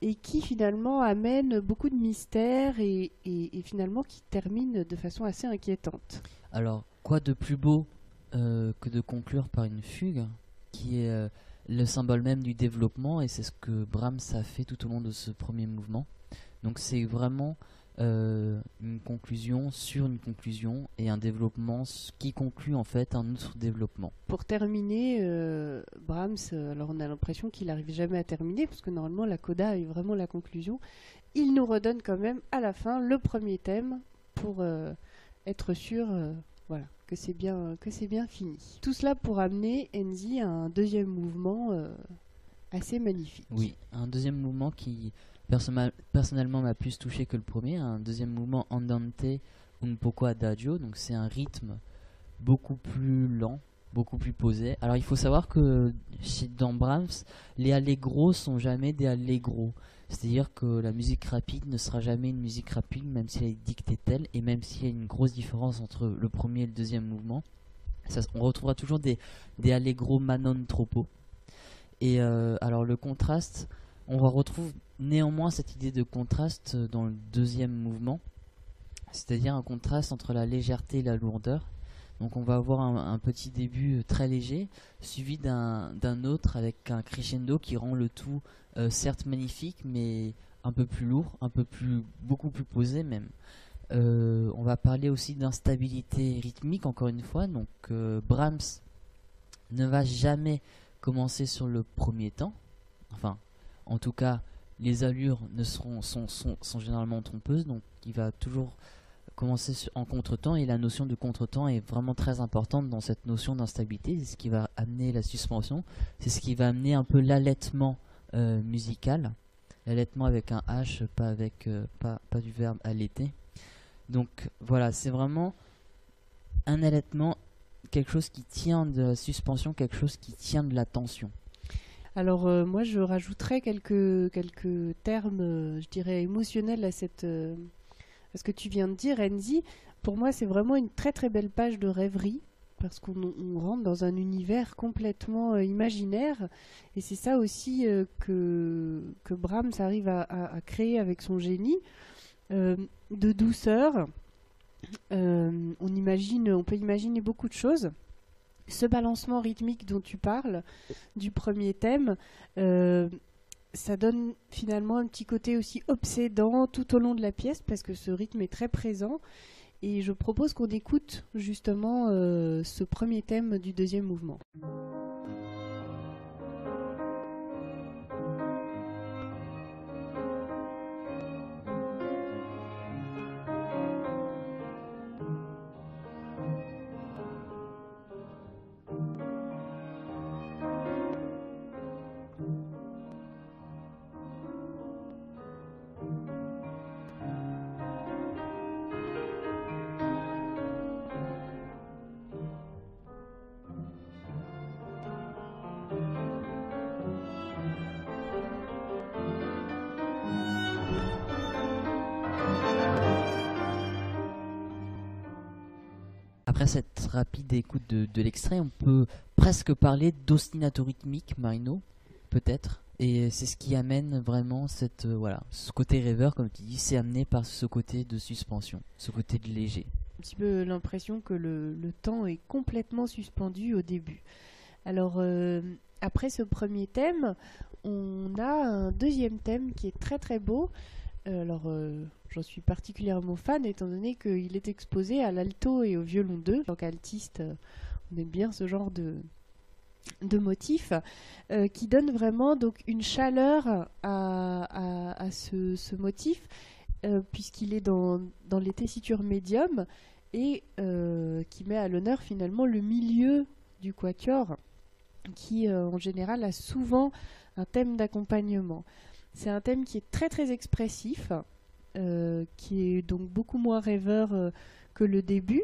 et qui finalement amène beaucoup de mystère et, et- et finalement qui termine de façon assez inquiétante. Alors, quoi de plus beau euh, que de conclure par une fugue, qui est euh, le symbole même du développement, et c'est ce que Brahms a fait tout au long de ce premier mouvement. Donc c'est vraiment euh, une conclusion sur une conclusion, et un développement qui conclut en fait un autre développement. Pour terminer, euh, Brahms, euh, alors on a l'impression qu'il n'arrive jamais à terminer, parce que normalement la coda est vraiment la conclusion. Il nous redonne quand même à la fin le premier thème pour euh, être sûr voilà, que c'est bien, que c'est bien fini. Tout cela pour amener Enzi à un deuxième mouvement assez magnifique. Oui, un deuxième mouvement qui personnellement m'a plus touché que le premier, un deuxième mouvement andante un poco adagio, donc c'est un rythme beaucoup plus lent, beaucoup plus posé. Alors il faut savoir que dans Brahms, les allegros sont jamais des allegros. C'est-à-dire que la musique rapide ne sera jamais une musique rapide, même si elle est dictée telle, et même s'il y a une grosse différence entre le premier et le deuxième mouvement. On retrouvera toujours des, des allegro manon troppo. Et euh, alors le contraste, on retrouve néanmoins cette idée de contraste euh, dans le deuxième mouvement, c'est-à-dire un contraste entre la légèreté et la lourdeur. Donc on va avoir un, petit début très léger, suivi d'un autre avec un crescendo qui rend le tout certes magnifique, mais un peu plus lourd, un peu plus, beaucoup plus posé même. on va parler aussi d'instabilité rythmique encore une fois. Donc Brahms ne va jamais commencer sur le premier temps. Enfin, en tout cas, les allures ne seront, sont, sont, généralement trompeuses, donc il va toujours commencer en contretemps et la notion de contretemps est vraiment très importante dans cette notion d'instabilité. C'est ce qui va amener la suspension, c'est ce qui va amener un peu l'allaitement euh, musical, l'allaitement avec un H, pas avec euh, pas, pas du verbe allaiter. Donc voilà, c'est vraiment un allaitement, quelque chose qui tient de la suspension, quelque chose qui tient de la tension. Alors euh, moi je rajouterais quelques, quelques termes, euh, je dirais, émotionnels à, euh, ce que tu viens de dire, Enzi. Pour moi c'est vraiment une très très belle page de rêverie parce qu'on rentre dans un univers complètement imaginaire et c'est ça aussi que, que Brahms arrive à, créer avec son génie de douceur. on imagine, on peut imaginer beaucoup de choses ce balancement rythmique dont tu parles, du premier thème, euh, ça donne finalement un petit côté aussi obsédant tout au long de la pièce parce que ce rythme est très présent. Et je propose qu'on écoute justement euh, ce premier thème du deuxième mouvement. Après cette rapide écoute de, l'extrait, on peut presque parler d'ostinato rythmique, Marino, peut-être. Et c'est ce qui amène vraiment cette, euh, voilà, ce côté rêveur, comme tu dis, c'est amené par ce côté de suspension, ce côté de léger. Un petit peu l'impression que le, temps est complètement suspendu au début. Alors, euh, après ce premier thème, on a un deuxième thème qui est très très beau. Euh, alors, J'en suis particulièrement fan étant donné qu'il est exposé à l'alto et au violon 2. Donc altiste, euh, on aime bien ce genre de, de motif euh, qui donne vraiment donc une chaleur à, ce, motif euh, puisqu'il est dans, dans les tessitures médium et qui met à l'honneur finalement le milieu du quatuor qui en général a souvent un thème d'accompagnement. C'est un thème qui est très très expressif, euh, qui est donc beaucoup moins rêveur euh, que le début,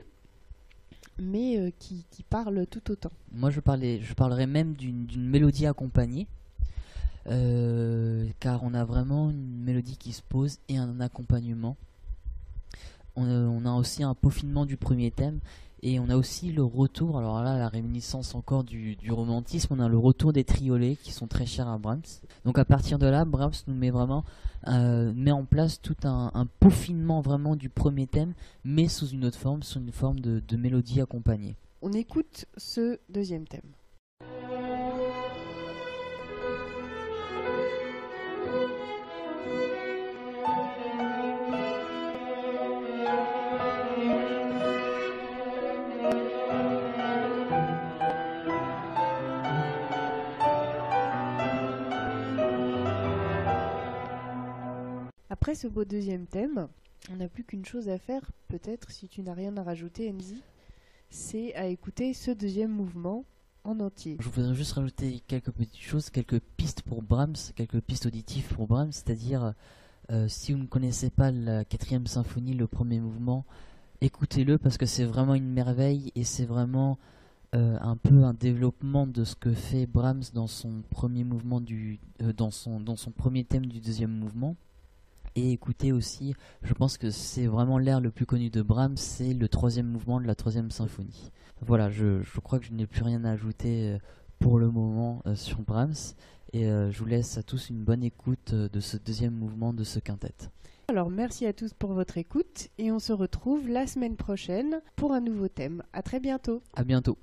mais euh, qui, parle tout autant. Moi, je, parlais, je parlerais même d'une mélodie accompagnée, car on a vraiment une mélodie qui se pose et un accompagnement. On, on, a aussi un peaufinement du premier thème et on a aussi le retour, alors là, la réminiscence encore du, romantisme, on a le retour des triolets qui sont très chers à Brahms. Donc à partir de là, Brahms nous met vraiment, euh, met en place tout un, peaufinement vraiment du premier thème, mais sous une autre forme, sous une forme de mélodie accompagnée. On écoute ce deuxième thème. Après ce beau deuxième thème, on n'a plus qu'une chose à faire, peut-être, si tu n'as rien à rajouter, Enzi, c'est à écouter ce deuxième mouvement en entier. Je voudrais juste rajouter quelques petites choses, quelques pistes pour Brahms, quelques pistes auditives pour Brahms, c'est-à-dire euh, si vous ne connaissez pas la quatrième symphonie, le premier mouvement, écoutez-le parce que c'est vraiment une merveille et c'est vraiment euh, un peu un développement de ce que fait Brahms dans son premier mouvement du, euh, dans son dans son premier thème du deuxième mouvement. Et écoutez aussi, je pense que c'est vraiment l'air le plus connu de Brahms, c'est le troisième mouvement de la troisième symphonie. Voilà, je, crois que je n'ai plus rien à ajouter euh, pour le moment euh, sur Brahms. Et euh, je vous laisse à tous une bonne écoute de ce deuxième mouvement de ce quintet. Alors merci à tous pour votre écoute et on se retrouve la semaine prochaine pour un nouveau thème. À très bientôt. À bientôt.